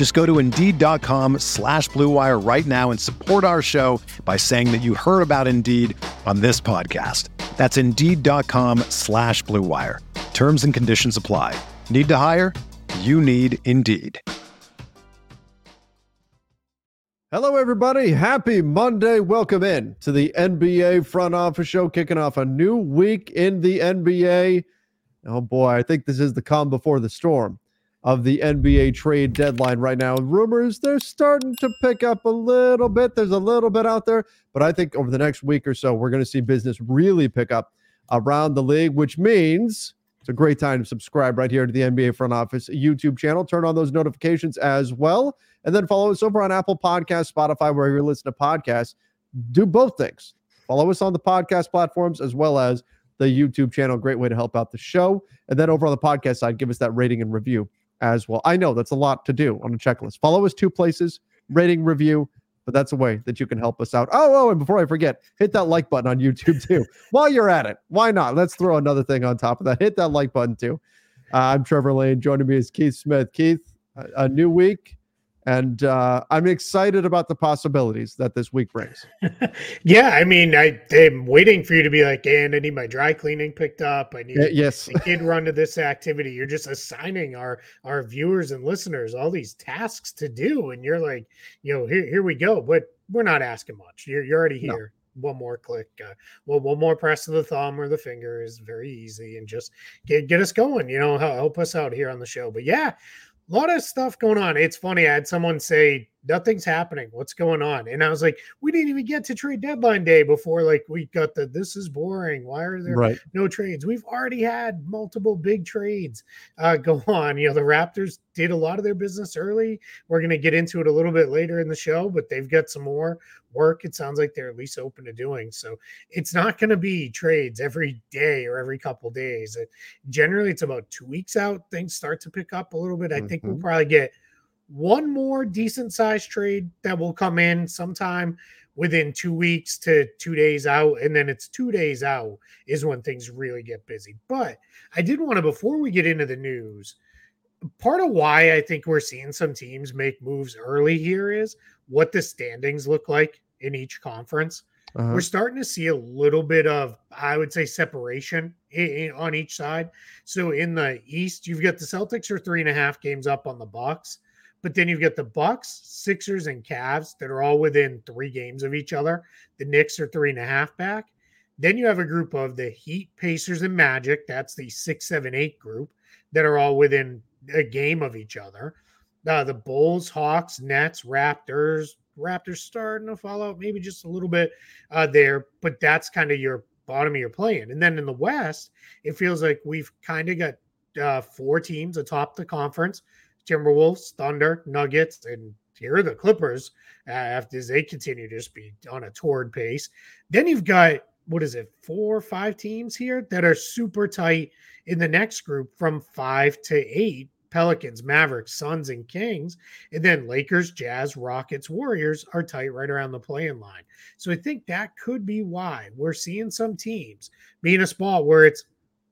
Just go to Indeed.com slash BlueWire right now and support our show by saying that you heard about Indeed on this podcast. That's Indeed.com slash BlueWire. Terms and conditions apply. Need to hire? You need Indeed. Hello, everybody. Happy Monday. Welcome in to the NBA Front Office Show, kicking off a new week in the NBA. Oh, boy, I think this is the calm before the storm of the NBA trade deadline right now. Rumors, they're starting to pick up a little bit. There's a little bit out there, but I think over the next week or so, we're going to see business really pick up around the league, which means it's a great time to subscribe right here to the NBA Front Office YouTube channel. Turn on those notifications as well. And then follow us over on Apple Podcasts, Spotify, wherever you listen to podcasts. Do both things. Follow us on the podcast platforms as well as the YouTube channel. Great way to help out the show. And then over on the podcast side, give us that rating and review as well. I know that's a lot to do on a checklist. Follow us two places, rating, review, but that's a way that you can help us out. Oh, oh, and before I forget, hit that like button on YouTube too. While you're at it, why not? Let's throw another thing on top of that. Hit that like button too. Uh, I'm Trevor Lane. Joining me is Keith Smith. Keith, a, a new week, and uh, I'm excited about the possibilities that this week brings. yeah, I mean, I, am waiting for you to be like, and I need my dry cleaning picked up. I need yes, a kid run to this activity. You're just assigning our our viewers and listeners all these tasks to do, and you're like, you know, here here we go. But we're not asking much. You're you're already here. No one more click uh, well one more press of the thumb or the finger is very easy and just get, get us going you know help us out here on the show but yeah lot of stuff going on. It's funny. I had someone say, nothing's happening. What's going on? And I was like, we didn't even get to trade deadline day before like we got the this is boring. Why are there right. no trades? We've already had multiple big trades uh, go on. You know, the Raptors did a lot of their business early. We're going to get into it a little bit later in the show, but they've got some more work. It sounds like they're at least open to doing. So it's not going to be trades every day or every couple days. It, generally, it's about two weeks out. Things start to pick up a little bit. I mm-hmm. think we'll mm-hmm. probably get one more decent sized trade that will come in sometime within two weeks to two days out. And then it's two days out is when things really get busy. But I did want to, before we get into the news, part of why I think we're seeing some teams make moves early here is what the standings look like in each conference. Uh-huh. We're starting to see a little bit of, I would say, separation in, in, on each side. So in the East, you've got the Celtics are three and a half games up on the Bucks. But then you've got the Bucks, Sixers, and Cavs that are all within three games of each other. The Knicks are three and a half back. Then you have a group of the Heat, Pacers, and Magic. That's the six, seven, eight group that are all within a game of each other. Uh, the Bulls, Hawks, Nets, Raptors. Raptors starting to fall out maybe just a little bit uh, there, but that's kind of your bottom of your play-in. And then in the West, it feels like we've kind of got uh, four teams atop the conference Timberwolves, Thunder, Nuggets, and here are the Clippers uh, after they continue to just be on a torrid pace. Then you've got what is it, four or five teams here that are super tight in the next group from five to eight. Pelicans, Mavericks, Suns, and Kings. And then Lakers, Jazz, Rockets, Warriors are tight right around the play-in line. So I think that could be why we're seeing some teams being a spot where it's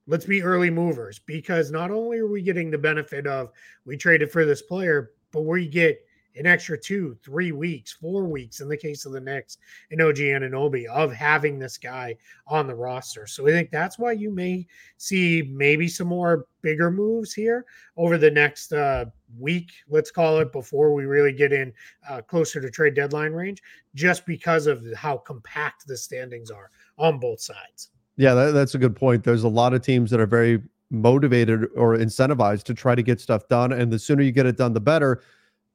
let's be early movers because not only are we getting the benefit of we traded for this player, but we get an extra two, three weeks, four weeks in the case of the Knicks and OG Anunoby of having this guy on the roster. So I think that's why you may see maybe some more bigger moves here over the next uh, week, let's call it, before we really get in uh, closer to trade deadline range, just because of how compact the standings are on both sides. Yeah, that, that's a good point. There's a lot of teams that are very motivated or incentivized to try to get stuff done, and the sooner you get it done, the better.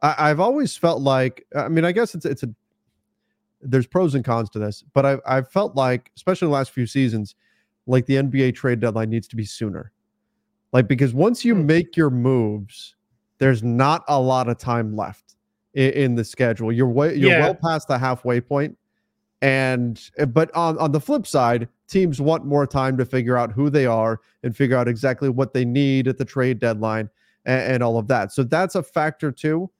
I, have always felt like, I mean, I guess it's it's a there's pros and cons to this, but I've I've felt like, especially in the last few seasons, like the NBA trade deadline needs to be sooner. Like because once you hmm. make your moves, there's not a lot of time left in, in the schedule. You're way you're yeah. well past the halfway point. And eh, but on, on the flip side, teams want more time to figure out who they are and figure out exactly what they need at the trade deadline and, and all of that. So that's a factor too.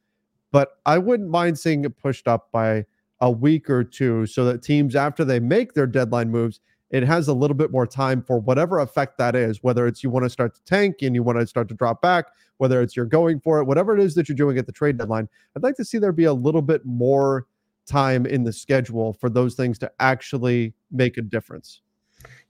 But I wouldn't mind seeing it pushed up by a week or two so that teams, after they make their deadline moves, it has a little bit more time for whatever effect that is, whether it's you want to start to tank and you want to start to drop back, whether it's you're going for it, whatever it is that you're doing at the trade deadline. I'd like to see there be a little bit more time in the schedule for those things to actually make a difference.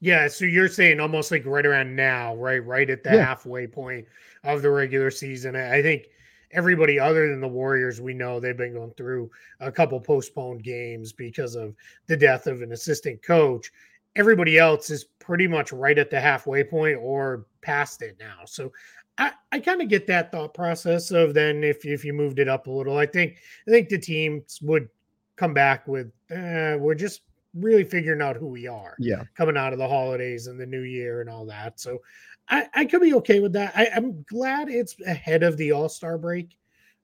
Yeah, so you're saying almost like right around now, right? Right at the yeah. halfway point of the regular season. I think everybody other than the Warriors, we know they've been going through a couple postponed games because of the death of an assistant coach. Everybody else is pretty much right at the halfway point or past it now. So I, I kind of get that thought process of then if if you moved it up a little, I think I think the teams would come back with eh, we're just really figuring out who we are. Yeah, coming out of the holidays and the new year and all that. So I, I could be okay with that. I, am glad it's ahead of the All Star break.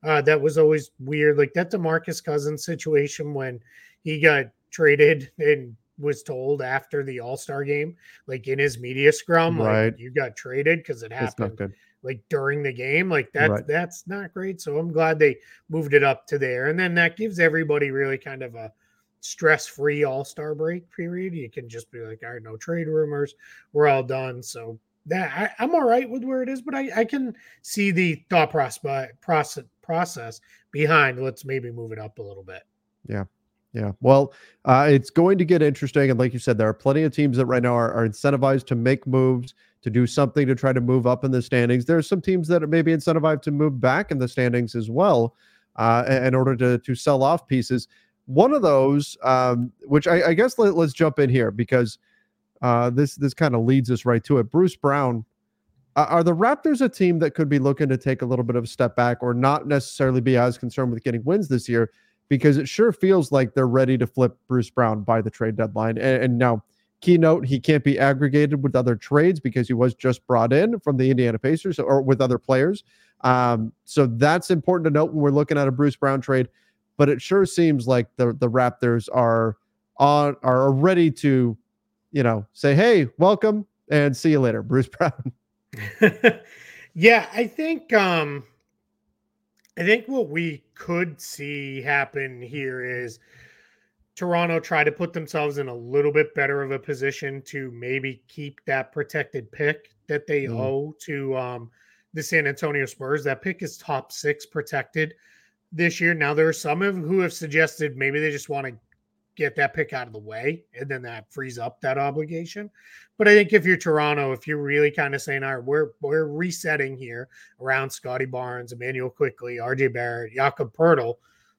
Uh, that was always weird. Like that Demarcus Cousins situation when he got traded and was told after the All Star game, like in his media scrum, right. like you got traded because it happened like during the game. Like that, right. that's not great. So I'm glad they moved it up to there. And then that gives everybody really kind of a stress free All Star break period. You can just be like, all right, no trade rumors. We're all done. So that I, am all right with where it is, but I, I can see the thought process process process behind. Let's maybe move it up a little bit. Yeah. Yeah. Well, uh, it's going to get interesting. And like you said, there are plenty of teams that right now are, are, incentivized to make moves, to do something to try to move up in the standings. There's some teams that are maybe incentivized to move back in the standings as well uh, in order to, to sell off pieces. One of those, um, which I, I guess let, us jump in here because – uh, this this kind of leads us right to it. Bruce Brown, uh, are the Raptors a team that could be looking to take a little bit of a step back, or not necessarily be as concerned with getting wins this year? Because it sure feels like they're ready to flip Bruce Brown by the trade deadline. And, and now, keynote, he can't be aggregated with other trades because he was just brought in from the Indiana Pacers or with other players. Um, so that's important to note when we're looking at a Bruce Brown trade. But it sure seems like the the Raptors are on are ready to you know, say, hey, welcome and see you later, Bruce Brown. yeah, I think um I think what we could see happen here is Toronto try to put themselves in a little bit better of a position to maybe keep that protected pick that they mm. owe to um, the San Antonio Spurs. That pick is top six protected this year. Now there are some of who have suggested maybe they just want to get that pick out of the way, and then that frees up that obligation. But I think if you're Toronto, if you're really kind of saying, all right, we're we're resetting here around Scottie Barnes, Immanuel Quickley, RJ Barrett, Jakob Poeltl,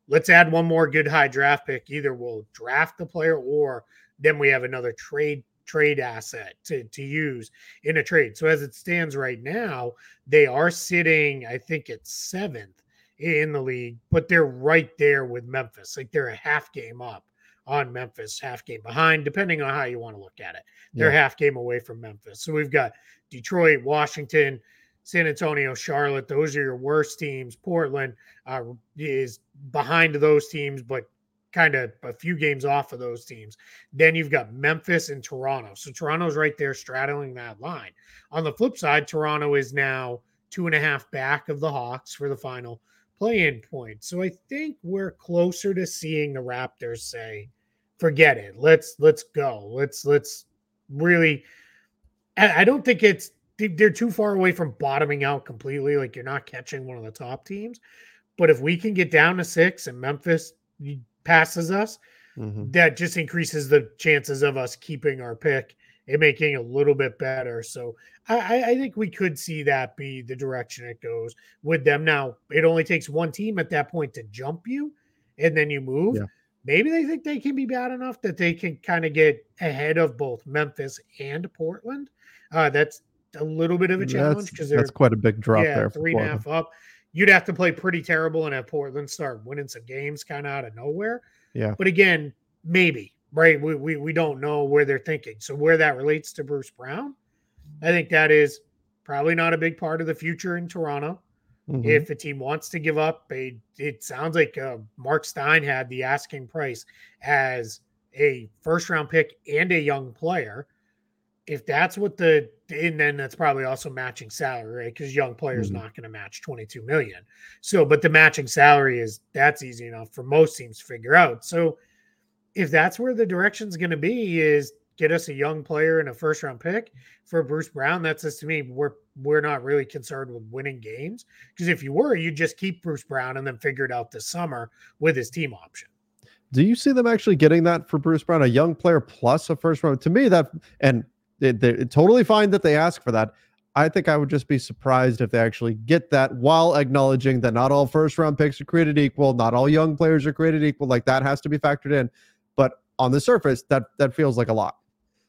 let's add one more good high draft pick. Either we'll draft the player or then we have another trade trade asset to, to use in a trade. So as it stands right now, they are sitting, I think it's seventh in the league, but they're right there with Memphis. Like they're a half game up on Memphis, half game behind, depending on how you want to look at it. They're yeah. half game away from Memphis. So we've got Detroit, Washington, San Antonio, Charlotte. Those are your worst teams. Portland uh, is behind those teams, but kind of a few games off of those teams. Then you've got Memphis and Toronto. So Toronto's right there straddling that line. On the flip side, Toronto is now two and a half back of the Hawks for the final play-in point. So I think we're closer to seeing the Raptors say, "Forget it. Let's let's go. Let's let's really." I don't think it's they're too far away from bottoming out completely. Like you're not catching one of the top teams, but if we can get down to six and Memphis passes us, mm-hmm. that just increases the chances of us keeping our pick and making a little bit better. So I, I, think we could see that be the direction it goes with them. Now, it only takes one team at that point to jump you, and then you move. Yeah. maybe they think they can be bad enough that they can kind of get ahead of both Memphis and Portland. Uh, that's a little bit of a challenge because that's quite a big drop yeah, there. Three and a half up. You'd have to play pretty terrible and have Portland start winning some games kind of out of nowhere. Yeah. But again, maybe, right? We, we, we don't know where they're thinking. So, where that relates to Bruce Brown, I think that is probably not a big part of the future in Toronto. Mm-hmm. If the team wants to give up, a, it sounds like uh, Mark Stein had the asking price as a first round pick and a young player. If that's what the and then that's probably also matching salary, right? Because young players mm-hmm. not going to match 22 million. So, but the matching salary is that's easy enough for most teams to figure out. So, if that's where the direction's going to be, is get us a young player and a first round pick for Bruce Brown. That says to me we're we're not really concerned with winning games because if you were, you'd just keep Bruce Brown and then figure it out this summer with his team option. Do you see them actually getting that for Bruce Brown, a young player plus a first round? To me, that and they, they're totally fine that they ask for that. I think I would just be surprised if they actually get that while acknowledging that not all first round picks are created equal, not all young players are created equal. Like that has to be factored in. But on the surface, that that feels like a lot.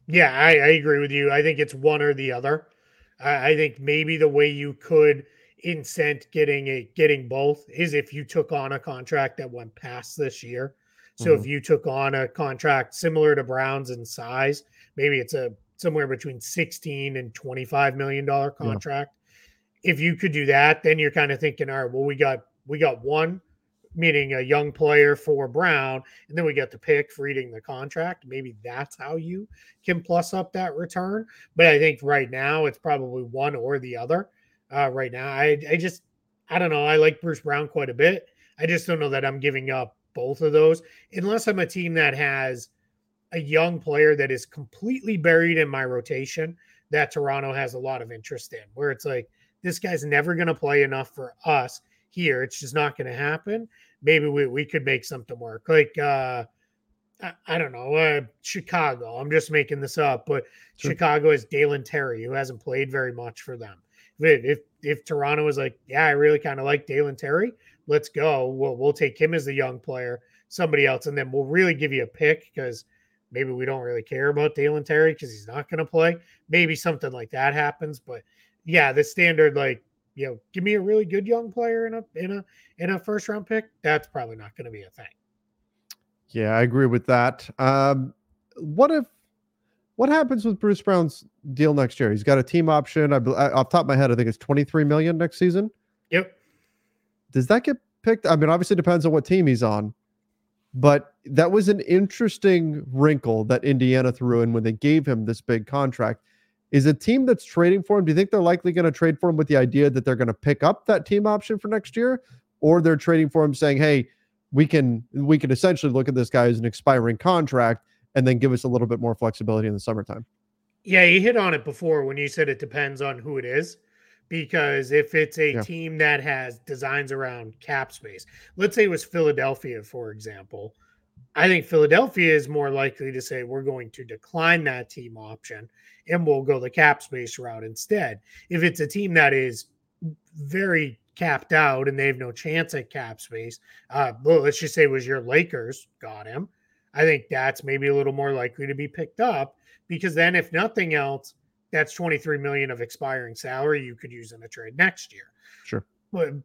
Yeah, I, I agree with you. I think it's one or the other. I, I think maybe the way you could incent getting a getting both is if you took on a contract that went past this year. So mm-hmm. if you took on a contract similar to Browns in size, maybe it's a somewhere between 16 and 25 million dollar contract. Yeah. If you could do that, then you're kind of thinking, all right, well, we got we got one meaning a young player for Brown, and then we get the pick for eating the contract. Maybe that's how you can plus up that return. But I think right now it's probably one or the other. Uh, right now, I I just I don't know. I like Bruce Brown quite a bit. I just don't know that I'm giving up both of those unless I'm a team that has a young player that is completely buried in my rotation that Toronto has a lot of interest in, where it's like this guy's never going to play enough for us here. It's just not going to happen. Maybe we, we could make something work. Like, uh, I, I don't know, uh, Chicago. I'm just making this up, but sure. Chicago is Dalen Terry, who hasn't played very much for them. If, if, if Toronto is like, yeah, I really kind of like Dalen Terry, let's go. We'll, we'll take him as the young player, somebody else, and then we'll really give you a pick because maybe we don't really care about Dalen Terry because he's not going to play. Maybe something like that happens. But yeah, the standard, like, you know, give me a really good young player in a in a in a first round pick. That's probably not going to be a thing. Yeah, I agree with that. Um, what if what happens with Bruce Brown's deal next year? He's got a team option. I, off top of my head, I think it's 23 million next season. Yep. Does that get picked? I mean, obviously depends on what team he's on, but that was an interesting wrinkle that Indiana threw in when they gave him this big contract. Is a team that's trading for him, do you think they're likely going to trade for him with the idea that they're going to pick up that team option for next year? Or they're trading for him saying, hey, we can we can essentially look at this guy as an expiring contract and then give us a little bit more flexibility in the summertime. Yeah, you hit on it before when you said it depends on who it is. Because if it's a yeah. team that has designs around cap space, let's say it was Philadelphia, for example, I think Philadelphia is more likely to say we're going to decline that team option and we'll go the cap space route instead. If it's a team that is very capped out and they have no chance at cap space, uh, well, let's just say it was your Lakers got him. I think that's maybe a little more likely to be picked up because then, if nothing else, that's 23 million of expiring salary you could use in a trade next year. Sure.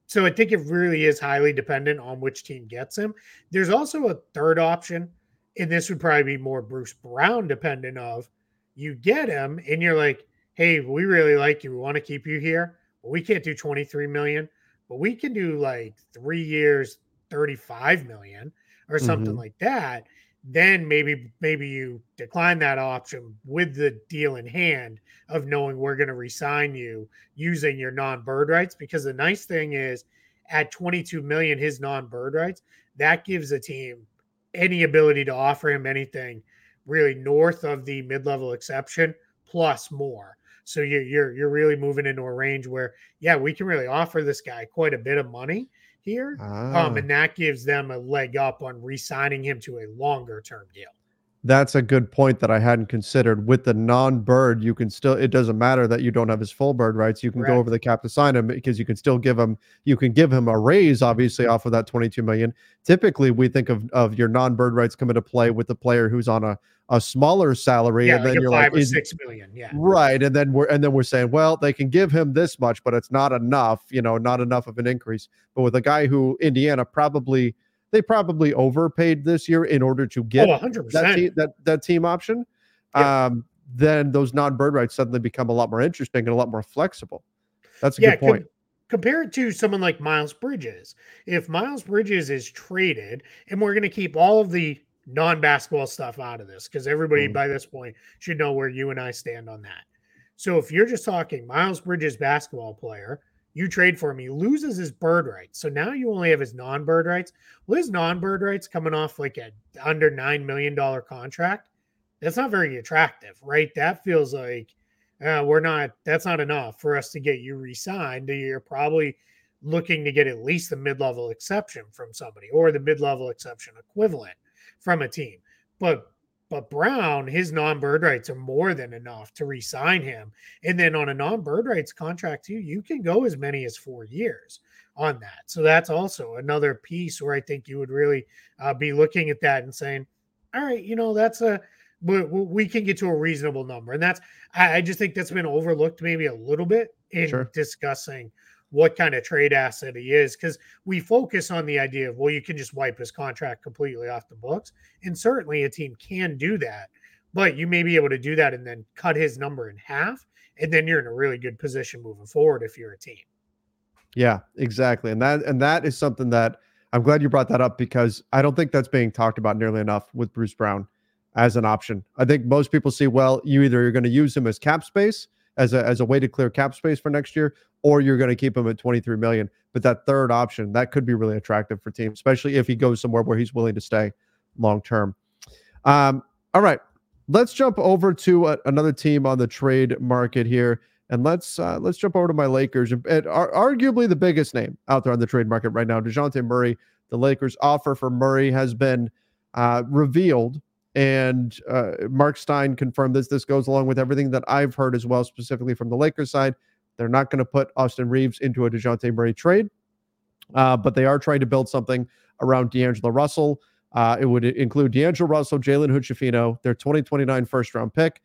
So I think it really is highly dependent on which team gets him. There's also a third option, and this would probably be more Bruce Brown dependent of you get him and you're like, hey, we really like you. We want to keep you here. Well, we can't do 23 million, but we can do like three years, 35 million or something mm-hmm. like that. Then maybe maybe you decline that option with the deal in hand of knowing we're going to resign you using your non-bird rights. Because the nice thing is at 22 million, his non-bird rights, that gives a team any ability to offer him anything really north of the mid-level exception plus more. So you're you're you're really moving into a range where yeah, we can really offer this guy quite a bit of money here, ah. um, and that gives them a leg up on re-signing him to a longer term deal. That's a good point that I hadn't considered. With the non-bird, you can still it doesn't matter that you don't have his full bird rights. You can Correct. go over the cap to sign him because you can still give him you can give him a raise obviously off of that 22 million. Typically we think of of your non-bird rights come into play with the player who's on a a smaller salary yeah, and like then you're like is, six million yeah right and then we're and then we're saying well they can give him this much but it's not enough you know not enough of an increase but with a guy who indiana probably they probably overpaid this year in order to get oh, 100%. that, te- that that team option. Um, then those non-bird rights suddenly become a lot more interesting and a lot more flexible. That's a yeah, good point. Com- compare it to someone like Miles Bridges. If Miles Bridges is traded, and we're going to keep all of the non-basketball stuff out of this because everybody mm. by this point should know where you and I stand on that. So if you're just talking Miles Bridges basketball player, you trade for him, he loses his bird rights. So now you only have his non-bird rights. Well, his non-bird rights coming off like a under nine million dollar contract. That's not very attractive, right? That feels like uh, we're not. That's not enough for us to get you re-signed. You're probably looking to get at least the mid-level exception from somebody or the mid-level exception equivalent from a team. But but Brown, his non-bird rights are more than enough to re-sign him. And then on a non-bird rights contract too, you can go as many as four years on that. So that's also another piece where I think you would really uh, be looking at that and saying, all right, you know, that's a we, we can get to a reasonable number. And that's I, I, just think that's been overlooked maybe a little bit in sure. discussing what kind of trade asset he is because we focus on the idea of well you can just wipe his contract completely off the books. And certainly a team can do that but you may be able to do that and then cut his number in half and then you're in a really good position moving forward if you're a team. Yeah exactly. And that and that is something that i'm glad you brought that up because i don't think that's being talked about nearly enough with bruce brown as an option. I think most people see well you either you're going to use him as cap space as a as a way to clear cap space for next year, or you're going to keep him at 23 million. But that third option that could be really attractive for teams, especially if he goes somewhere where he's willing to stay long term. Um, all right, let's jump over to a, another team on the trade market here, and let's uh, let's jump over to my Lakers and, and arguably the biggest name out there on the trade market right now, Dejounte Murray. The Lakers' offer for Murray has been uh, revealed and uh, Mark Stein confirmed this. This goes along with everything that I've heard as well, specifically from the Lakers side. They're not going to put Austin Reaves into a DeJounte Murray trade, uh, but they are trying to build something around D'Angelo Russell. Uh, it would include D'Angelo Russell, Jalen Hood their 2029 first round pick,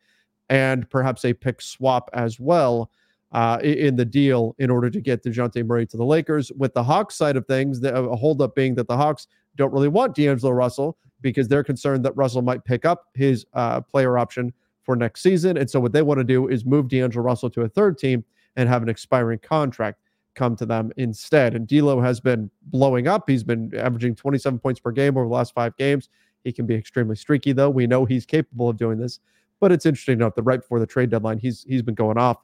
and perhaps a pick swap as well uh, in the deal in order to get DeJounte Murray to the Lakers. With the Hawks side of things, the holdup being that the Hawks don't really want D'Angelo Russell because they're concerned that Russell might pick up his uh, player option for next season. And so what they want to do is move D'Angelo Russell to a third team and have an expiring contract come to them instead. And D'Lo has been blowing up. He's been averaging 27 points per game over the last five games. He can be extremely streaky, though. We know he's capable of doing this. But it's interesting to note that right before the trade deadline, he's he's been going off.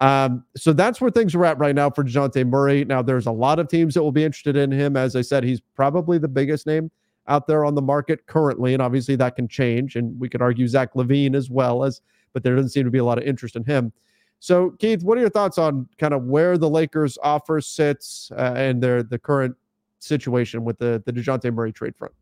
Um, so that's where things are at right now for Dejounte Murray. Now, there's a lot of teams that will be interested in him. As I said, he's probably the biggest name out there on the market currently, and obviously that can change. And we could argue Zach LaVine as well as, but there doesn't seem to be a lot of interest in him. So, Keith, what are your thoughts on kind of where the Lakers' offer sits uh, and their the current situation with the the Dejounte Murray trade front?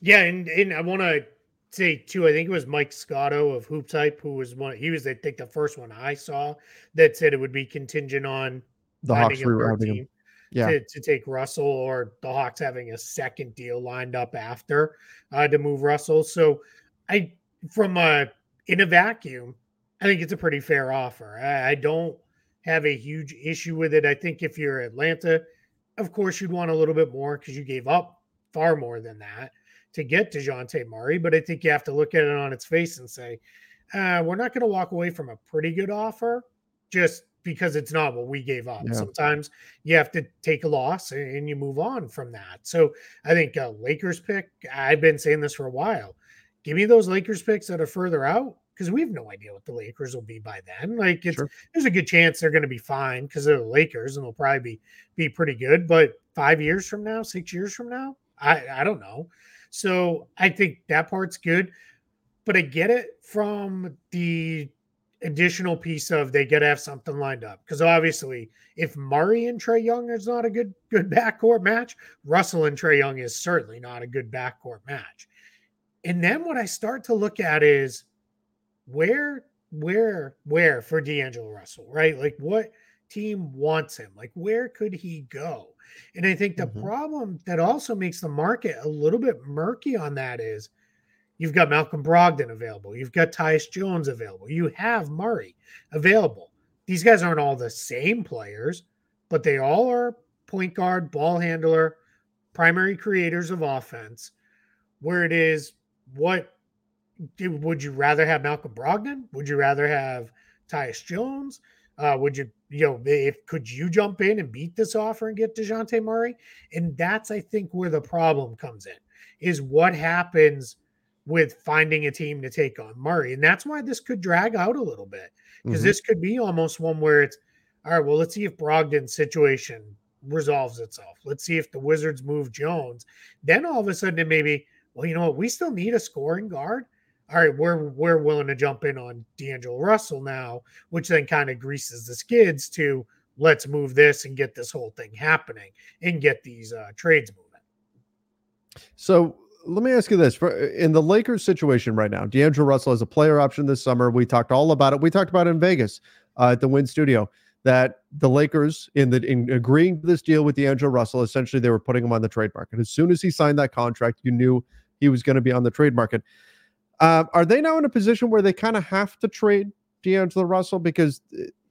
Yeah, and and I want to say too. I think it was Mike Scotto of HoopsHype who was one. He was, I think, the first one I saw that said it would be contingent on the Hawks rerouting him yeah. to, to take Russell or the Hawks having a second deal lined up after uh, to move Russell. So I, from a, in a vacuum, I think it's a pretty fair offer. I, I don't have a huge issue with it. I think if you're Atlanta, of course you'd want a little bit more because you gave up far more than that to get DeJounte Murray. But I think you have to look at it on its face and say, uh, we're not going to walk away from a pretty good offer just because it's not what we gave up. Yeah. Sometimes you have to take a loss and you move on from that. So I think uh, Lakers pick, I've been saying this for a while. Give me those Lakers picks that are further out because we have no idea what the Lakers will be by then. Like it's sure. there's a good chance they're going to be fine because they're the Lakers and they'll probably be be pretty good. But five years from now, six years from now, I I don't know. So I think that part's good. But I get it from the additional piece of they got to have something lined up because obviously if Murray and Trae Young is not a good good backcourt match, Russell and Trae Young is certainly not a good backcourt match. And then what I start to look at is where, where, where for D'Angelo Russell, right? Like what team wants him? Like where could he go? And I think the mm-hmm. problem that also makes the market a little bit murky on that is you've got Malcolm Brogdon available, you've got Tyus Jones available, you have Murray available. These guys aren't all the same players, but they all are point guard, ball handler, primary creators of offense. Where it is, what would you rather have Malcolm Brogdon? Would you rather have Tyus Jones? Uh, would you, you know, if could you jump in and beat this offer and get Dejounte Murray? And that's, I think, where the problem comes in is what happens with finding a team to take on Murray. And that's why this could drag out a little bit because mm-hmm. this could be almost one where it's all right, well, let's see if Brogdon's situation resolves itself. Let's see if the Wizards move Jones. Then all of a sudden it may be, well, you know what, we still need a scoring guard. All right, we're we're willing to jump in on D'Angelo Russell now, which then kind of greases the skids to let's move this and get this whole thing happening and get these uh, trades moving. So let me ask you this: For in the Lakers situation right now, D'Angelo Russell has a player option this summer. We talked all about it. We talked about it in Vegas uh, at the Wynn Studio that the Lakers, in the in agreeing to this deal with D'Angelo Russell, essentially they were putting him on the trade market. As soon as he signed that contract, you knew he was going to be on the trade market. Uh, are they now in a position where they kind of have to trade D'Angelo Russell because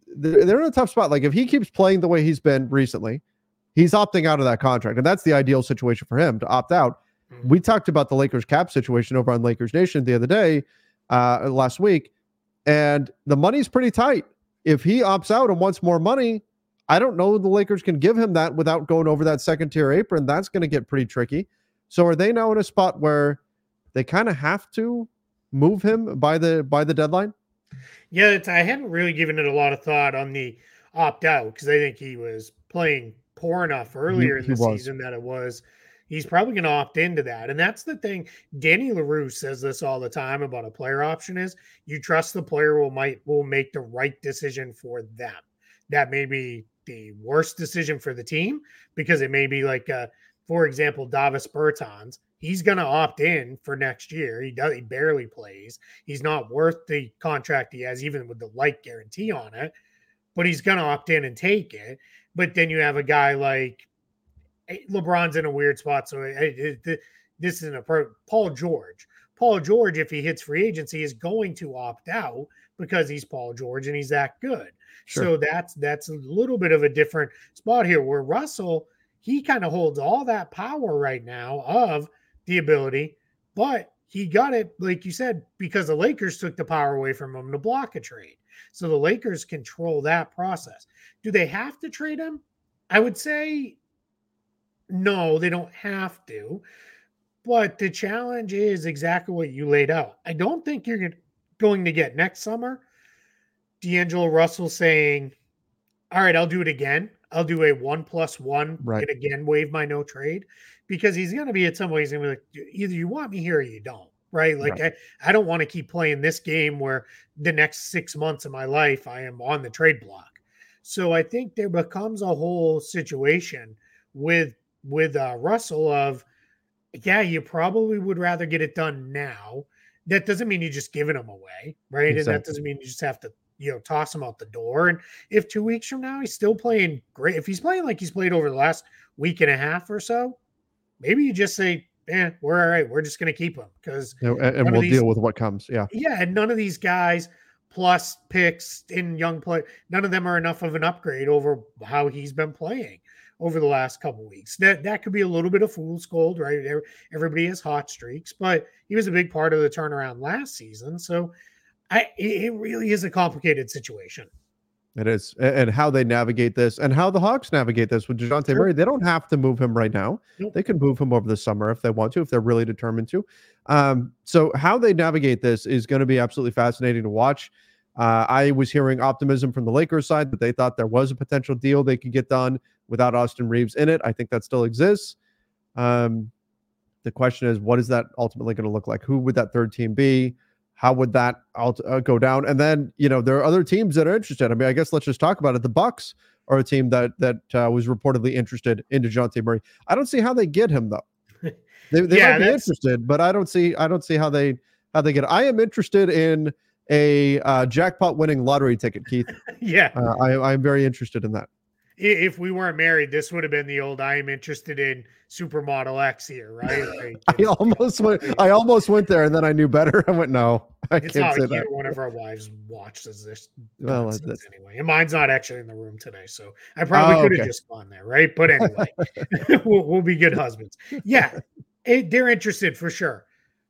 they're in a tough spot? Like if he keeps playing the way he's been recently, he's opting out of that contract, and that's the ideal situation for him to opt out. Mm-hmm. We talked about the Lakers cap situation over on Lakers Nation the other day, uh, last week, and the money's pretty tight. If he opts out and wants more money, I don't know the Lakers can give him that without going over that second tier apron. That's going to get pretty tricky. So are they now in a spot where they kind of have to move him by the by the deadline? Yeah, I hadn't really given it a lot of thought on the opt out because I think he was playing poor enough earlier he, in the season that it was he's probably going to opt into that. And that's the thing. Danny Leroux says this all the time about a player option is you trust the player will might will make the right decision for them. That may be the worst decision for the team because it may be like uh, for example, Davis Bertans. He's going to opt in for next year. He does. He barely plays. He's not worth the contract he has, even with the light guarantee on it. But he's going to opt in and take it. But then you have a guy like LeBron's in a weird spot. So it, it, this isn't a pro. Paul George. Paul George, if he hits free agency, is going to opt out because he's Paul George and he's that good. Sure. So that's that's a little bit of a different spot here. Where Russell, he kind of holds all that power right now of the ability, but he got it, like you said, because the Lakers took the power away from him to block a trade. So the Lakers control that process. Do they have to trade him? I would say no, they don't have to. But the challenge is exactly what you laid out. I don't think you're going to get next summer D'Angelo Russell saying, All right, I'll do it again. I'll do a one plus one right. and again waive my no trade because he's going to be at some ways going to be like, either you want me here or you don't. Right. Like, right. I, I don't want to keep playing this game where the next six months of my life I am on the trade block. So I think there becomes a whole situation with with uh, Russell of, yeah, you probably would rather get it done now. That doesn't mean you just giving them away, right? Exactly. And that doesn't mean you just have to, you know, toss him out the door. And if two weeks from now he's still playing great, if he's playing like he's played over the last week and a half or so, maybe you just say, "Man, we're all right. We're just going to keep him because and, and we'll these, deal with what comes." Yeah, yeah, and none of these guys plus picks in young play, none of them are enough of an upgrade over how he's been playing over the last couple weeks. That that could be a little bit of fool's gold, right? Everybody has hot streaks, but he was a big part of the turnaround last season. So I it really is a complicated situation. It is, and how they navigate this, and how the Hawks navigate this with Dejounte sure. Murray. They don't have to move him right now. Nope. They can move him over the summer if they want to, if they're really determined to. Um, so how they navigate this is going to be absolutely fascinating to watch. Uh, I was hearing optimism from the Lakers side that they thought there was a potential deal they could get done without Austin Reaves in it. I think that still exists. Um, the question is, what is that ultimately going to look like? Who would that third team be? How would that alt- uh, go down? And then, you know, there are other teams that are interested. I mean, I guess let's just talk about it. The Bucks are a team that that uh, was reportedly interested in Dejounte Murray. I don't see how they get him though. They, they Yeah, might be that's- interested, but I don't see I don't see how they how they get. It. I am interested in a uh, jackpot winning lottery ticket, Keith. yeah. Uh, I I'm very interested in that. If we weren't married, this would have been the old I am interested in supermodel X here, right? Like, I almost went I almost went there and then I knew better. I went no, I it's can't not say that. one of our wives watches this Well, anyway. And mine's not actually in the room today, so I probably Oh, could have okay. just gone there, right? But anyway, we'll, we'll be good husbands. Yeah, it, they're interested for sure.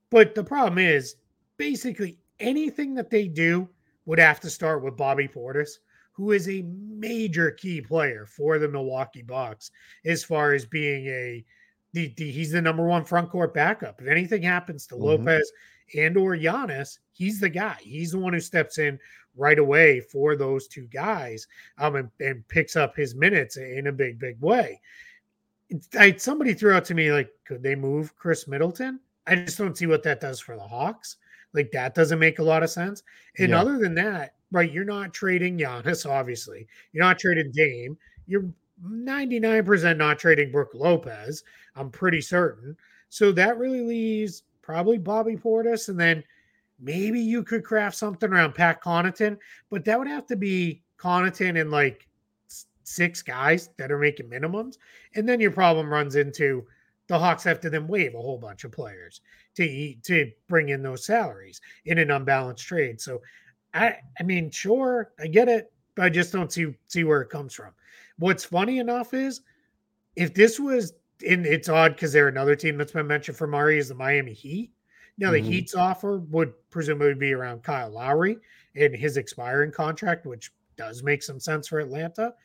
But the problem is, basically anything that they do would have to start with Bobby Portis, who is a major key player for the Milwaukee Bucks as far as being a the, the he's the number one front court backup. If anything happens to Mhm. Lopez and or Giannis, he's the guy. He's the one who steps in right away for those two guys um, and, and picks up his minutes in a big, big way. I, somebody threw out to me like, could they move Khris Middleton? I just don't see what that does for the Hawks. Like that doesn't make a lot of sense. And Yeah. other than that, right, you're not trading Giannis, obviously. You're not trading Dame. You're 99% not trading Brooke Lopez. I'm pretty certain. So that really leaves probably Bobby Portis, and then maybe you could craft something around Pat Connaughton, but that would have to be Connaughton and like six guys that are making minimums, and then your problem runs into the Hawks have to then waive a whole bunch of players to to bring in those salaries in an unbalanced trade. So, I I mean, sure, I get it, but I just don't see see where it comes from. What's funny enough is if this was and it's odd because they're another team that's been mentioned for Murray is the Miami Heat. Now the Mhm. Heat's offer would presumably be around Kyle Lowry and his expiring contract, which does make some sense for Atlanta.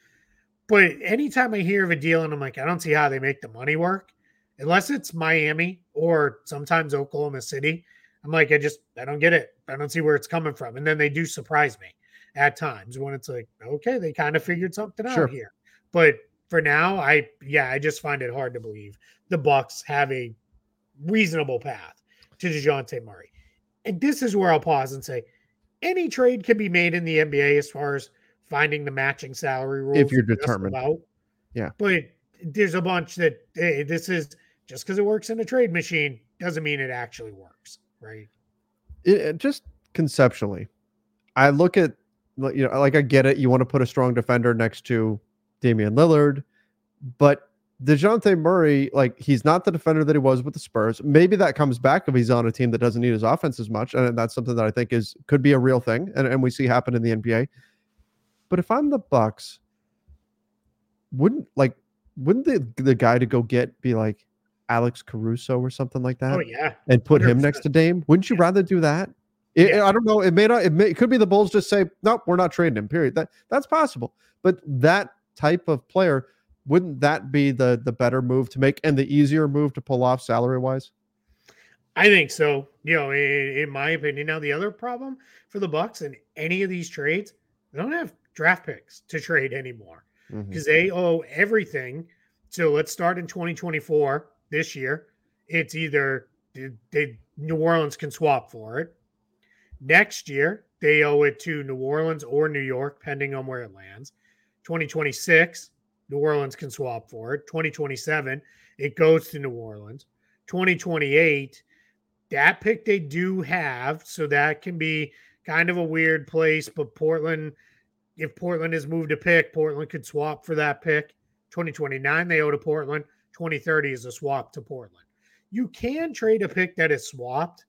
But anytime I hear of a deal and I'm like, I don't see how they make the money work, unless it's Miami or sometimes Oklahoma City. I'm like, I just I don't get it. I don't see where it's coming from. And then they do surprise me at times when it's like, okay, they kind of figured something out here. But for now, I yeah, I just find it hard to believe the Bucks have a reasonable path to DeJounte Murray. And this is where I'll pause and say any trade can be made in the NBA as far as finding the matching salary rules. If you're determined. about. Yeah. But there's a bunch that hey, this is just because it works in a trade machine doesn't mean it actually works, right? it, just conceptually, I look at you know like I get it. You want to put a strong defender next to Damian Lillard, but Dejounte Murray, like he's not the defender that he was with the Spurs. Maybe that comes back if he's on a team that doesn't need his offense as much, and that's something that I think is could be a real thing, and, and we see happen in the NBA. But if I'm the Bucks, wouldn't like wouldn't the the guy to go get be like Alex Caruso or something like oh, that? Oh yeah. and put him 100%. next to Dame. Wouldn't you rather do that? It- Yeah. I don't know. It may not. It, may, it could be the Bulls just say, "Nope, we're not trading him." Period. That that's possible. But that type of player, wouldn't that be the the better move to make and the easier move to pull off salary wise? I think so. You know, in, in my opinion. Now the other problem for the Bucks in any of these trades, they don't have draft picks to trade anymore. Mm-hmm. Because they owe everything. So let's start in 2024 this year. It's either they, New Orleans can swap for it. Next year, they owe it to New Orleans or New York, depending on where it lands. 2026, New Orleans can swap for it. 2027, it goes to New Orleans. 2028, that pick they do have, so that can be kind of a weird place, but Portland if Portland has moved a pick, Portland could swap for that pick. 2029, they owe to Portland. 2030 is a swap to Portland. You can trade a pick that is swapped,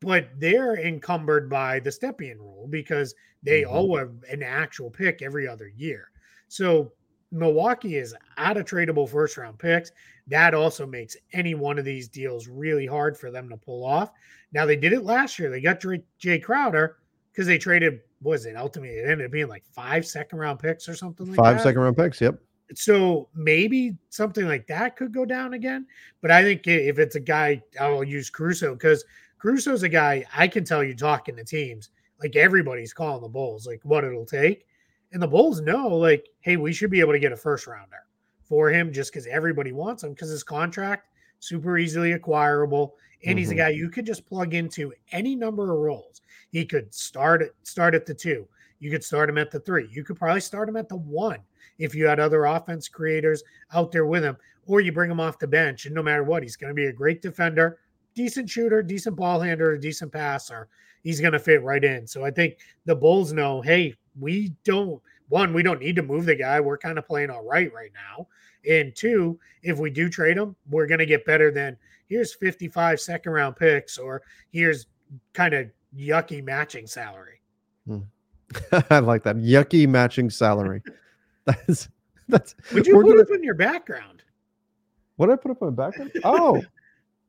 but they're encumbered by the Stepien rule because they Mhm. owe a, an actual pick every other year. So Milwaukee is out of tradable first round picks. That also makes any one of these deals really hard for them to pull off. Now they did it last year. They got Jae Crowder because they traded. what Was it ultimately? It ended up being like five second round picks or something like Five that. second round picks. Yep. So maybe something like that could go down again. But I think if it's a guy, I'll use Caruso because Caruso's a guy I can tell you talking to teams, like everybody's calling the Bulls, like what it'll take. And the Bulls know, like, hey, we should be able to get a first rounder for him just because everybody wants him because his contract super easily acquirable. And he's a Mhm. guy you could just plug into any number of roles. He could start at start at the two. You could start him at the three. You could probably start him at the one if you had other offense creators out there with him. or you bring him off the bench, and no matter what, he's going to be a great defender, decent shooter, decent ball handler, decent passer. He's going to fit right in. So I think the Bulls know, hey, we don't one, we don't need to move the guy. We're kind of playing all right right now. And two, if we do trade him, we're going to get better than here's 55 second round picks or here's kind of yucky matching salary. Hmm. I like that yucky matching salary. that's that's. Would you put gonna, up in your background? What did I put up in my background? Oh,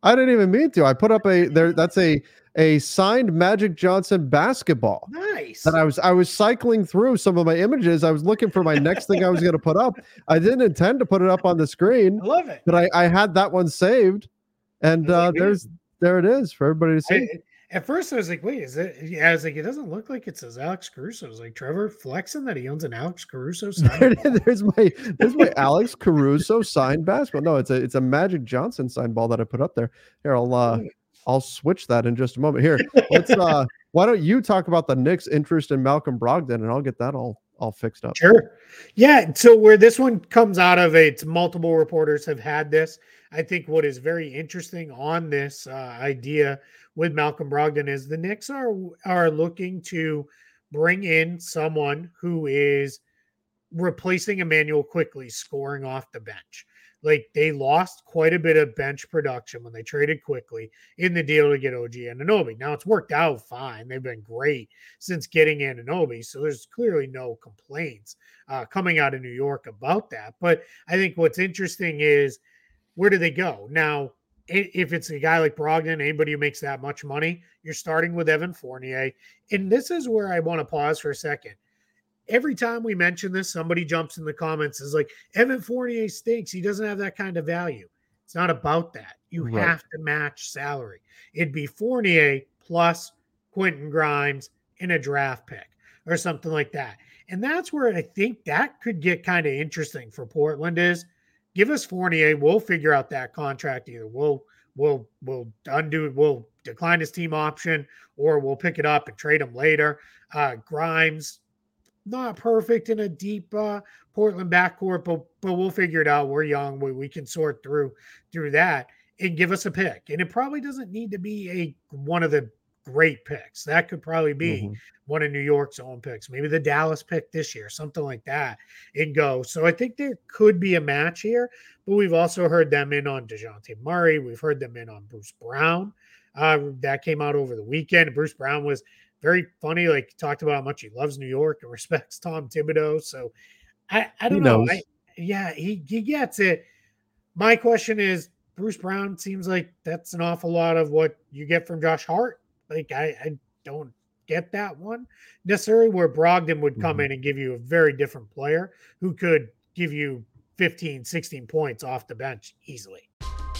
I didn't even mean to. I put up a there. That's a a signed Magic Johnson basketball. Nice. And I was I was cycling through some of my images. I was looking for my next thing I was going to put up. I didn't intend to put it up on the screen. I love it. But I I had that one saved, and uh, there's there it is for everybody to see. I, at first, I was like, "Wait, is it?" Yeah, I was like, "It doesn't look like it says Alex Caruso." I was like, "Trevor flexing that he owns an Alex Caruso." There, there's my there's my Alex Caruso signed basketball. No, it's a it's a Magic Johnson signed ball that I put up there. Here, I'll uh, I'll switch that in just a moment. Here, let's uh, why don't you talk about the Knicks' interest in Malcolm Brogdon, and I'll get that all all fixed up. Sure. Yeah. So where this one comes out of, it's multiple reporters have had this. I think what is very interesting on this uh, idea with Malcolm Brogdon is the Knicks are are looking to bring in someone who is replacing Immanuel Quickley scoring off the bench. Like they lost quite a bit of bench production when they traded Quickley in the deal to get OG Anunoby. Now it's worked out fine. They've been great since getting Anunoby. So there's clearly no complaints uh, coming out of New York about that. But I think what's interesting is where do they go? Now, if it's a guy like Brogdon, anybody who makes that much money, you're starting with Evan Fournier. And this is where I want to pause for a second. Every time we mention this, somebody jumps in the comments is like, Evan Fournier stinks. He doesn't have that kind of value. It's not about that. You right. have to match salary. It'd be Fournier plus Quentin Grimes in a draft pick or something like that. And that's where I think that could get kind of interesting for Portland is – give us Fournier. We'll figure out that contract. Either we'll we'll we'll undo we'll decline his team option, or we'll pick it up and trade him later. Uh, Grimes, not perfect in a deep uh, Portland backcourt, but but we'll figure it out. We're young. We, we can sort through through that and give us a pick. And it probably doesn't need to be a one of the great picks. That could probably be mm-hmm. one of New York's own picks, maybe the Dallas pick this year, something like that, and go. So I think there could be a match here, but we've also heard them in on Dejounte Murray. We've heard them in on Bruce Brown. Uh, that came out over the weekend. Bruce Brown was very funny, like talked about how much he loves New York and respects Tom Thibodeau. So I, I don't know. I, yeah, he, he gets it. My question is Bruce Brown seems like that's an awful lot of what you get from Josh Hart like I, I don't get that one necessarily where Brogdon would come mm-hmm. in and give you a very different player who could give you 15, 16 points off the bench easily.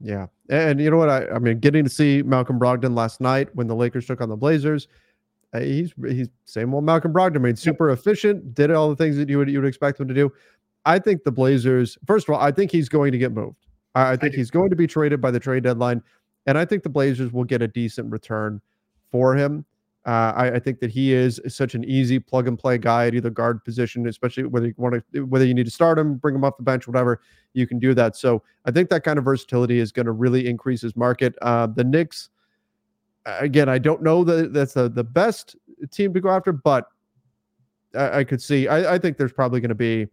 Yeah. And you know what? I, I mean, getting to see Malcolm Brogdon last night when the Lakers took on the Blazers, uh, he's he's same old Malcolm Brogdon. I mean, super efficient, did all the things that you would you would expect him to do. I think the Blazers, first of all, I think he's going to get moved. I, I think I he's going to be traded by the trade deadline. And I think the Blazers will get a decent return for him. Uh, I, I, think that he is such an easy plug and play guy at either guard position, especially whether you want to, whether you need to start him, bring him off the bench, whatever, you can do that. So I think that kind of versatility is going to really increase his market. Uh, the Knicks, again, I don't know that that's the, the best team to go after, but I, I could see, I, I, think there's probably going to be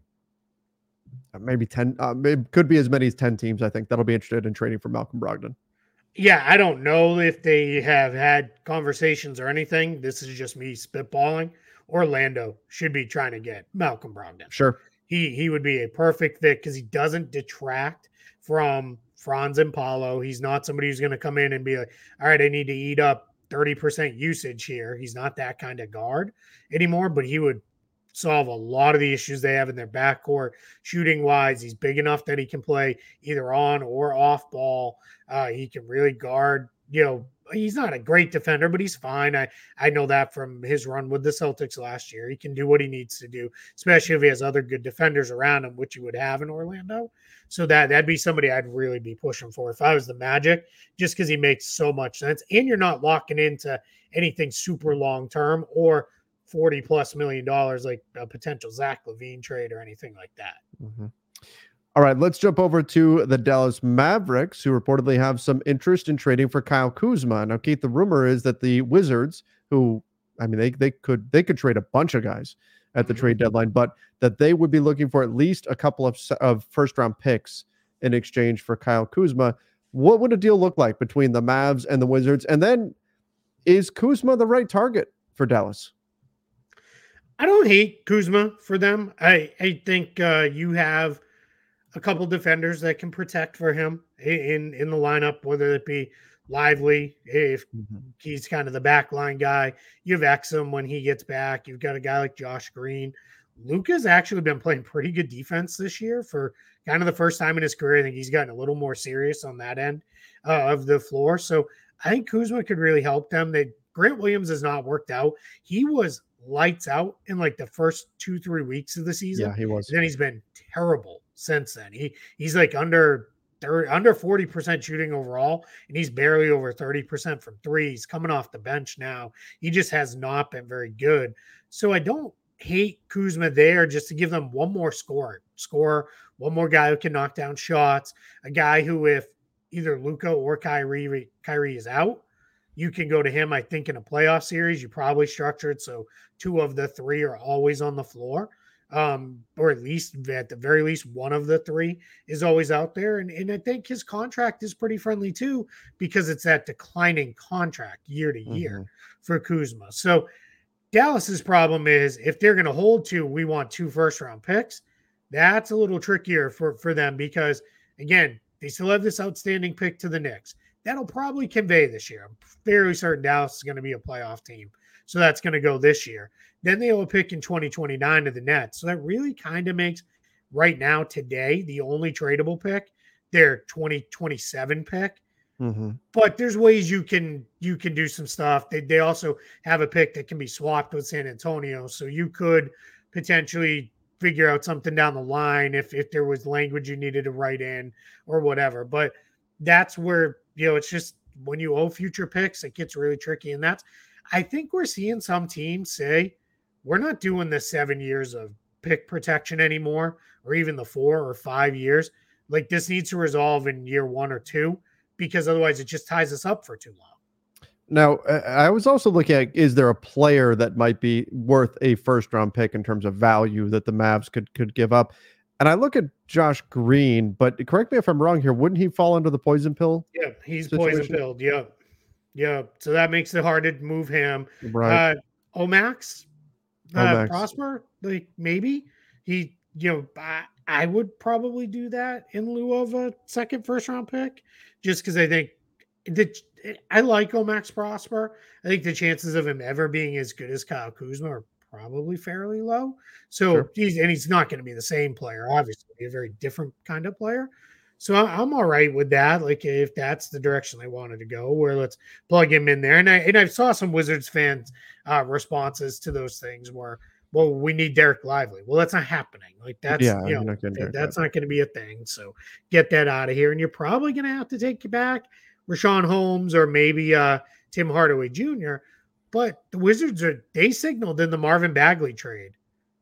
maybe 10, uh, maybe could be as many as 10 teams, I think, that'll be interested in trading for Malcolm Brogdon. Yeah, I don't know if they have had conversations or anything. This is just me spitballing. Orlando should be trying to get Malcolm Brogdon. Sure. He he would be a perfect fit because he doesn't detract from Franz and Paolo. He's not somebody who's going to come in and be like, all right, I need to eat up 30% usage here. He's not that kind of guard anymore, but he would solve a lot of the issues they have in their backcourt shooting wise. He's big enough that he can play either on or off ball. Uh, he can really guard, you know, he's not a great defender, but he's fine. I I know that from his run with the Celtics last year. He can do what he needs to do, especially if he has other good defenders around him, which you would have in Orlando. So that that'd be somebody I'd really be pushing for if I was the Magic, just because he makes so much sense, and you're not locking into anything super long term or 40 plus million dollars like a potential Zach LaVine trade or anything like that. Mm-hmm. All right, let's jump over to the Dallas Mavericks, who reportedly have some interest in trading for Kyle Kuzma. Now, Keith, the rumor is that the Wizards, who I mean, they they could they could trade a bunch of guys at the mm-hmm. trade deadline, but that they would be looking for at least a couple of of first round picks in exchange for Kyle Kuzma. What would a deal look like between the Mavs and the Wizards? And then, is Kuzma the right target for Dallas? I don't hate Kuzma for them. I I think uh, you have a couple defenders that can protect for him in in the lineup, whether it be Lively if mm-hmm. he's kind of the backline guy. You have Exum when he gets back. You've got a guy like Josh Green. Luka's actually been playing pretty good defense this year for kind of the first time in his career. I think he's gotten a little more serious on that end uh, of the floor. So I think Kuzma could really help them. They Grant Williams has not worked out. He was lights out in like the first two three weeks of the season. Yeah, he was. And then he's been terrible since then. He he's like under 30, under 40% shooting overall, and he's barely over 30% from three. He's coming off the bench now. He just has not been very good. So I don't hate Kuzma there just to give them one more score, score, one more guy who can knock down shots, a guy who, if either Luka or Kyrie Kyrie is out, you can go to him. I think in a playoff series, you probably structured so two of the three are always on the floor, um, or at least at the very least one of the three is always out there. And, and I think his contract is pretty friendly too because it's that declining contract year to year mm-hmm. for Kuzma. So Dallas's problem is if they're going to hold to, we want two first round picks. That's a little trickier for for them because again, they still have this outstanding pick to the Knicks that'll probably convey this year. I'm fairly certain Dallas is going to be a playoff team. So that's going to go this year. Then they will pick in 2029 to the Nets. So that really kind of makes right now, today, the only tradable pick, their 2027 pick. Mm-hmm. But there's ways you can you can do some stuff. They they also have a pick that can be swapped with San Antonio. So you could potentially figure out something down the line if if there was language you needed to write in or whatever. But that's where you know, it's just when you owe future picks, it gets really tricky. And that's, I think we're seeing some teams say, we're not doing the seven years of pick protection anymore, or even the four or five years. Like this needs to resolve in year one or two, because otherwise it just ties us up for too long. Now, I was also looking at is there a player that might be worth a first round pick in terms of value that the Mavs could could give up? And I look at Josh Green, but correct me if I'm wrong here. Wouldn't he fall under the poison pill? Yeah, he's situation? poison pilled. Yep. Yep. So that makes it hard to move him. Right. Uh, Omax, uh, Omax. Prosper, like maybe he, you know, I, I would probably do that in lieu of a second first round pick, just because I think that I like Omax Prosper. I think the chances of him ever being as good as Kyle Kuzma are probably fairly low. So sure. he's and he's not going to be the same player, obviously, a very different kind of player. So I'm all right with that. Like if that's the direction they wanted to go, where let's plug him in there. And I and I saw some Wizards fans uh, responses to those things where, well, we need Dereck Lively. Well, that's not happening. Like that's yeah, you know, not that's not going to be a thing. So get that out of here. And you're probably going to have to take you back Richaun Holmes or maybe uh, Tim Hardaway Jr. But the Wizards are they signaled in the Marvin Bagley trade.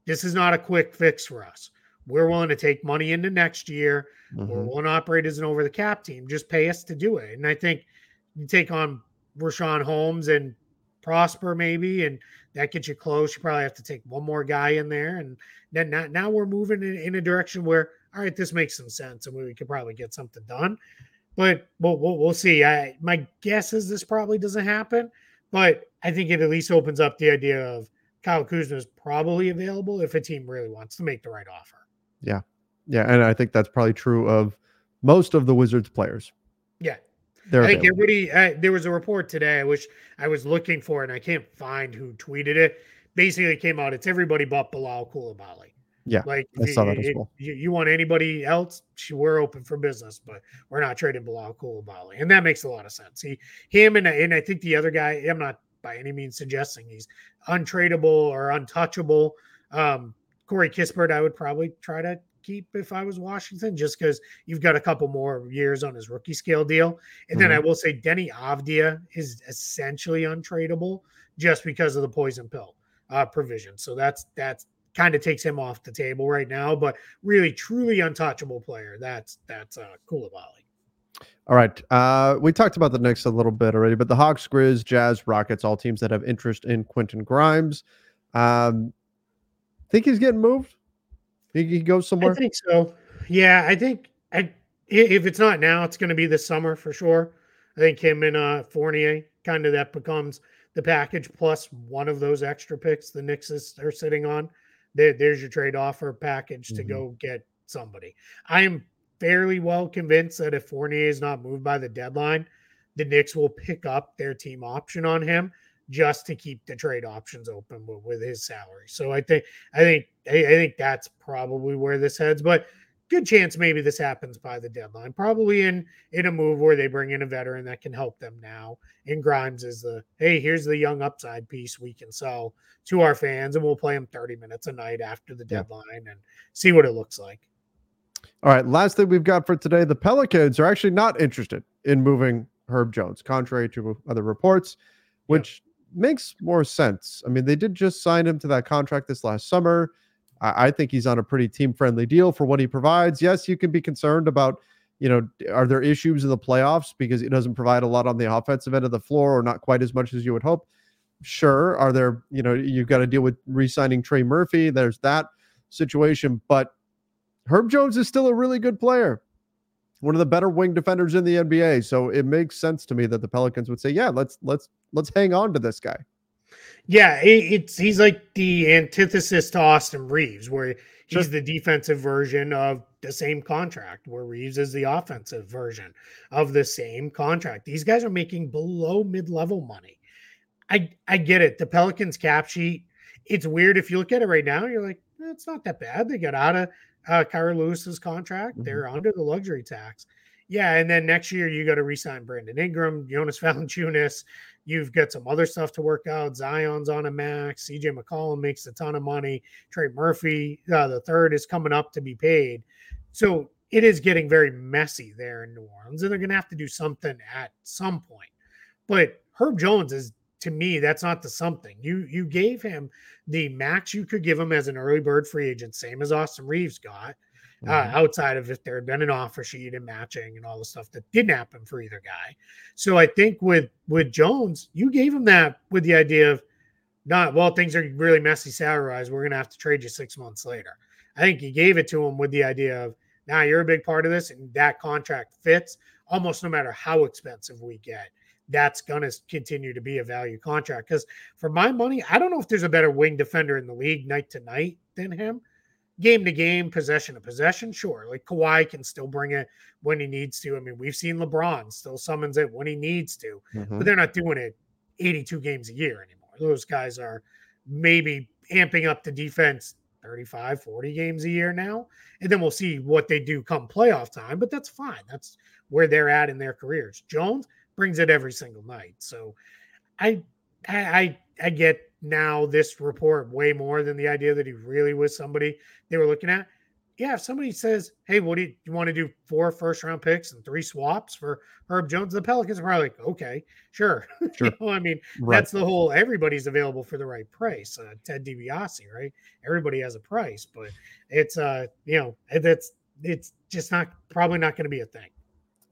This is not a quick fix for us. We're willing to take money into next year. Mm-hmm. We're willing to operate as an over the cap team. Just pay us to do it. And I think you take on Richaun Holmes and Prosper maybe, and that gets you close. You probably have to take one more guy in there, and then now, now we're moving in, in, a direction where all right, this makes some sense, and we could probably get something done. But we'll, we'll, we'll see. I, my guess is this probably doesn't happen, but I think it at least opens up the idea of Kyle Kuzma is probably available if a team really wants to make the right offer. Yeah. Yeah. And I think that's probably true of most of the Wizards players. Yeah. They're I think available. everybody, there was a report today, I wish I was looking for, and I can't find who tweeted it. Basically, it came out, it's everybody but Bilal Coulibaly. Yeah, like I saw that as well. You, you, want anybody else? We're open for business, but we're not trading Bilal Coulibaly, and that makes a lot of sense. He, him, and and I think the other guy. I'm not by any means suggesting he's untradeable or untouchable. Um, Corey Kispert, I would probably try to keep if I was Washington, just because you've got a couple more years on his rookie scale deal. And mm-hmm. then I will say Deni Avdija is essentially untradeable just because of the poison pill uh, provision. So that's that's kind of takes him off the table right now. But really, truly untouchable player. That's that's uh, Coulibaly. All right. Uh, we talked about the Knicks a little bit already, but the Hawks, Grizz, Jazz, Rockets, all teams that have interest in Quentin Grimes. Um, think he's getting moved? Think he goes somewhere? I think so. Yeah, I think I, if it's not now, it's going to be this summer for sure. I think him and uh, Fournier kind of that becomes the package plus one of those extra picks the Knicks is, are sitting on there, there's your trade offer package to mm-hmm. go get somebody. I am fairly well convinced that if Fournier is not moved by the deadline, the Knicks will pick up their team option on him just to keep the trade options open with, with his salary. So I think I think I, I think that's probably where this heads. But good chance maybe this happens by the deadline. Probably in in a move where they bring in a veteran that can help them now. And Grimes is the hey, here's the young upside piece we can sell to our fans, and we'll play him 30 minutes a night after the deadline yeah. and see what it looks like. All right, last thing we've got for today: the Pelicans are actually not interested in moving Herb Jones, contrary to other reports, which yeah. makes more sense. I mean, they did just sign him to that contract this last summer. I, I think he's on a pretty team friendly deal for what he provides. Yes, you can be concerned about, you know, are there issues in the playoffs because he doesn't provide a lot on the offensive end of the floor or not quite as much as you would hope? Sure. Are there, you know, you've got to deal with re signing Trey Murphy. There's that situation. But Herb Jones is still a really good player one of the better wing defenders in the NBA. So it makes sense to me that the Pelicans would say, "Yeah, let's let's let's hang on to this guy." Yeah, it's he's like the antithesis to Austin Reaves, where he's sure. the defensive version of the same contract, where Reaves is the offensive version of the same contract. These guys are making below mid-level money. I I get it. The Pelicans cap sheet, it's weird if you look at it right now, you're like, eh, it's not that bad. They got out of uh Kira Lewis's contract. Mm-hmm. They're under the luxury tax. Yeah, and then next year you got to resign Brandon Ingram, Jonas Valanciunas, You've got some other stuff to work out. Zion's on a max. CJ McCollum makes a ton of money. Trey Murphy, uh, the third, is coming up to be paid. So it is getting very messy there in New Orleans, and they're going to have to do something at some point. But Herb Jones is, to me, that's not the something. You you gave him the max you could give him as an early bird free agent, same as Austin Reaves got uh, mm-hmm. outside of if there had been an offer sheet and matching and all the stuff that didn't happen for either guy. So I think with with Jones, you gave him that with the idea of, not well, things are really messy salary wise. We're gonna have to trade you six months later. I think you gave it to him with the idea of now you're a big part of this, and that contract fits almost no matter how expensive we get. That's gonna continue to be a value contract. Because for my money, I don't know if there's a better wing defender in the league night to night than him. Game to game, possession to possession, sure. Like Kawhi can still bring it when he needs to. I mean, we've seen LeBron still summons it when he needs to, Mhm. but they're not doing it 82 games a year anymore. Those guys are maybe amping up the defense 35, 40 games a year now. And then we'll see what they do come playoff time, but that's fine. That's where they're at in their careers. Jones brings it every single night. So I I I, I get now this report way more than the idea that he really was somebody they were looking at. Yeah, if somebody says, "Hey, what do you, you want to do? Four first round picks and three swaps for Herb Jones?" The Pelicans are probably like, "Okay, sure." Sure. you know, I mean, Right. that's the whole. Everybody's available for the right price. Uh, Ted DiBiase, right? Everybody has a price, but it's uh, you know, that's it's just not probably not going to be a thing.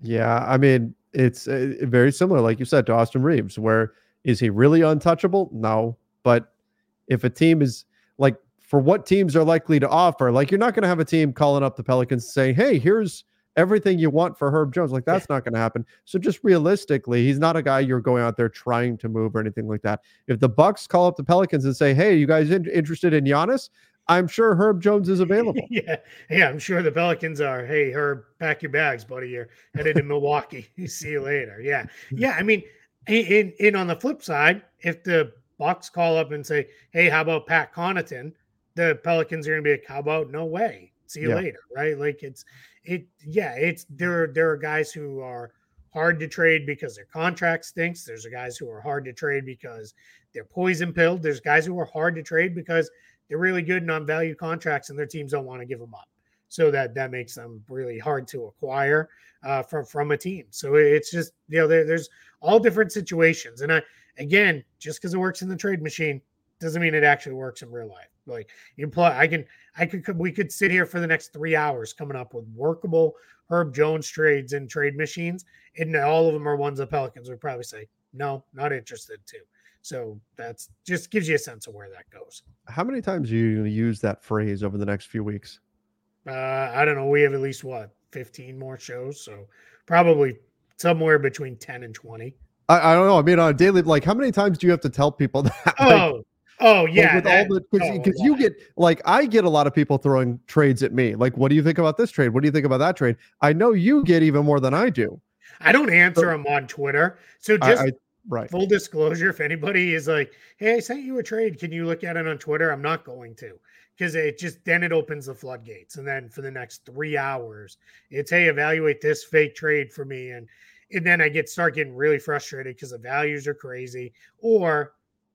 Yeah, I mean, it's uh, very similar, like you said, to Austin Reaves. Where is he really untouchable? No, but if a team is like, for what teams are likely to offer, like you're not going to have a team calling up the Pelicans saying, "Hey, here's everything you want for Herb Jones." Like that's not going to happen. So just realistically, he's not a guy you're going out there trying to move or anything like that. If the Bucks call up the Pelicans and say, "Hey, you guys in- interested in Giannis?" I'm sure Herb Jones is available. yeah, yeah. I'm sure the Pelicans are. Hey, Herb, pack your bags, buddy. You're headed to Milwaukee. See you later. Yeah, yeah. I mean, in in on the flip side, if the Bucks call up and say, "Hey, how about Pat Connaughton?" The Pelicans are going to be like, "How about no way? See you Yeah. later." Right? Like it's it. Yeah, it's there. There are guys who are hard to trade because their contract stinks. There's guys who are hard to trade because they're poison pilled. There's guys who are hard to trade because they're really good and on value contracts and their teams don't want to give them up. So that that makes them really hard to acquire uh, from from a team. So it's just you know there, there's all different situations. And I again, just because it works in the trade machine doesn't mean it actually works in real life. Like you play, I can I could we could sit here for the next three hours coming up with workable Herb Jones trades and trade machines, and all of them are ones the Pelicans would probably say no, not interested to. So that's just gives you a sense of where that goes. How many times are you going to use that phrase over the next few weeks? Uh, I don't know. We have at least what 15 more shows, so probably somewhere between 10 and 20. I, I don't know. I mean, on a daily, like, how many times do you have to tell people that? Like, Oh, oh like, yeah. with that- all the because oh, you get like I get a lot of people throwing trades at me. Like, what do you think about this trade? What do you think about that trade? I know you get even more than I do. I don't answer them on Twitter. So I, just I right. full disclosure, if anybody is like, "Hey, I sent you a trade. Can you look at it on Twitter?" I'm not going to because it just then it opens the floodgates, and then for the next three hours, it's hey, evaluate this fake trade for me, and and then I get start getting really frustrated because the values are crazy, or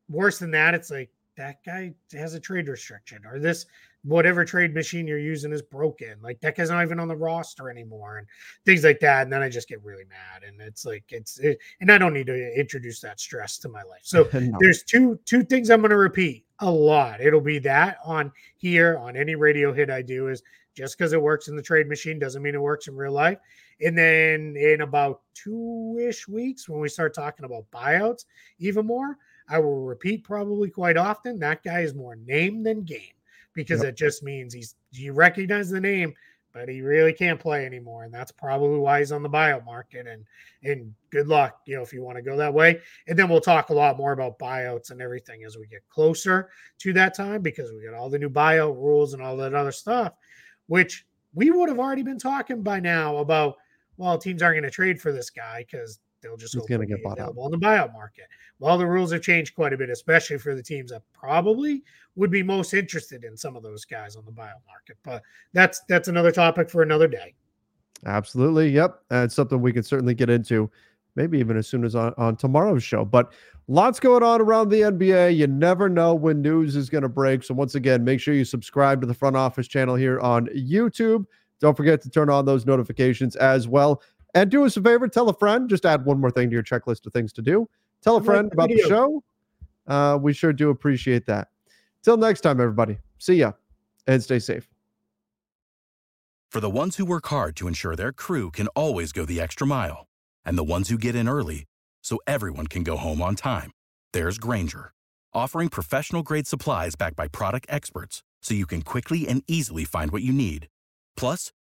worse than that, it's like that guy has a trade restriction, or this whatever trade machine you're using is broken. Like that guy's not even on the roster anymore, and things like that. And then I just get really mad, and it's like it's it, and I don't need to introduce that stress to my life. So No. there's two two things I'm going to repeat a lot. It'll be that on here on any radio hit I do is just because it works in the trade machine doesn't mean it works in real life. And then in about two ish weeks, when we start talking about buyouts even more, I will repeat probably quite often that guy is more name than game because Yep. it just means he's you recognize the name, but he really can't play anymore, and that's probably why he's on the buyout market. And and good luck, you know, if you want to go that way. And then we'll talk a lot more about buyouts and everything as we get closer to that time because we got all the new buyout rules and all that other stuff, which we would have already been talking by now about. Well, teams aren't going to trade for this guy because they'll just He's gonna get bought out. on the buyout market. Well, the rules have changed quite a bit, especially for the teams that probably would be most interested in some of those guys on the buyout market. But that's that's another topic for another day. Absolutely. Yep. And it's something we can certainly get into, maybe even as soon as on, on tomorrow's show. But lots going on around the NBA. You never know when news is going to break. So, once again, make sure you subscribe to the front office channel here on YouTube. Don't forget to turn on those notifications as well. And do us a favor, tell a friend. Just add one more thing to your checklist of things to do. Tell a friend about the show. Uh, we sure do appreciate that. Till next time, everybody. See ya and stay safe. For the ones who work hard to ensure their crew can always go the extra mile, and the ones who get in early so everyone can go home on time, there's Grainger, offering professional grade supplies backed by product experts so you can quickly and easily find what you need. Plus,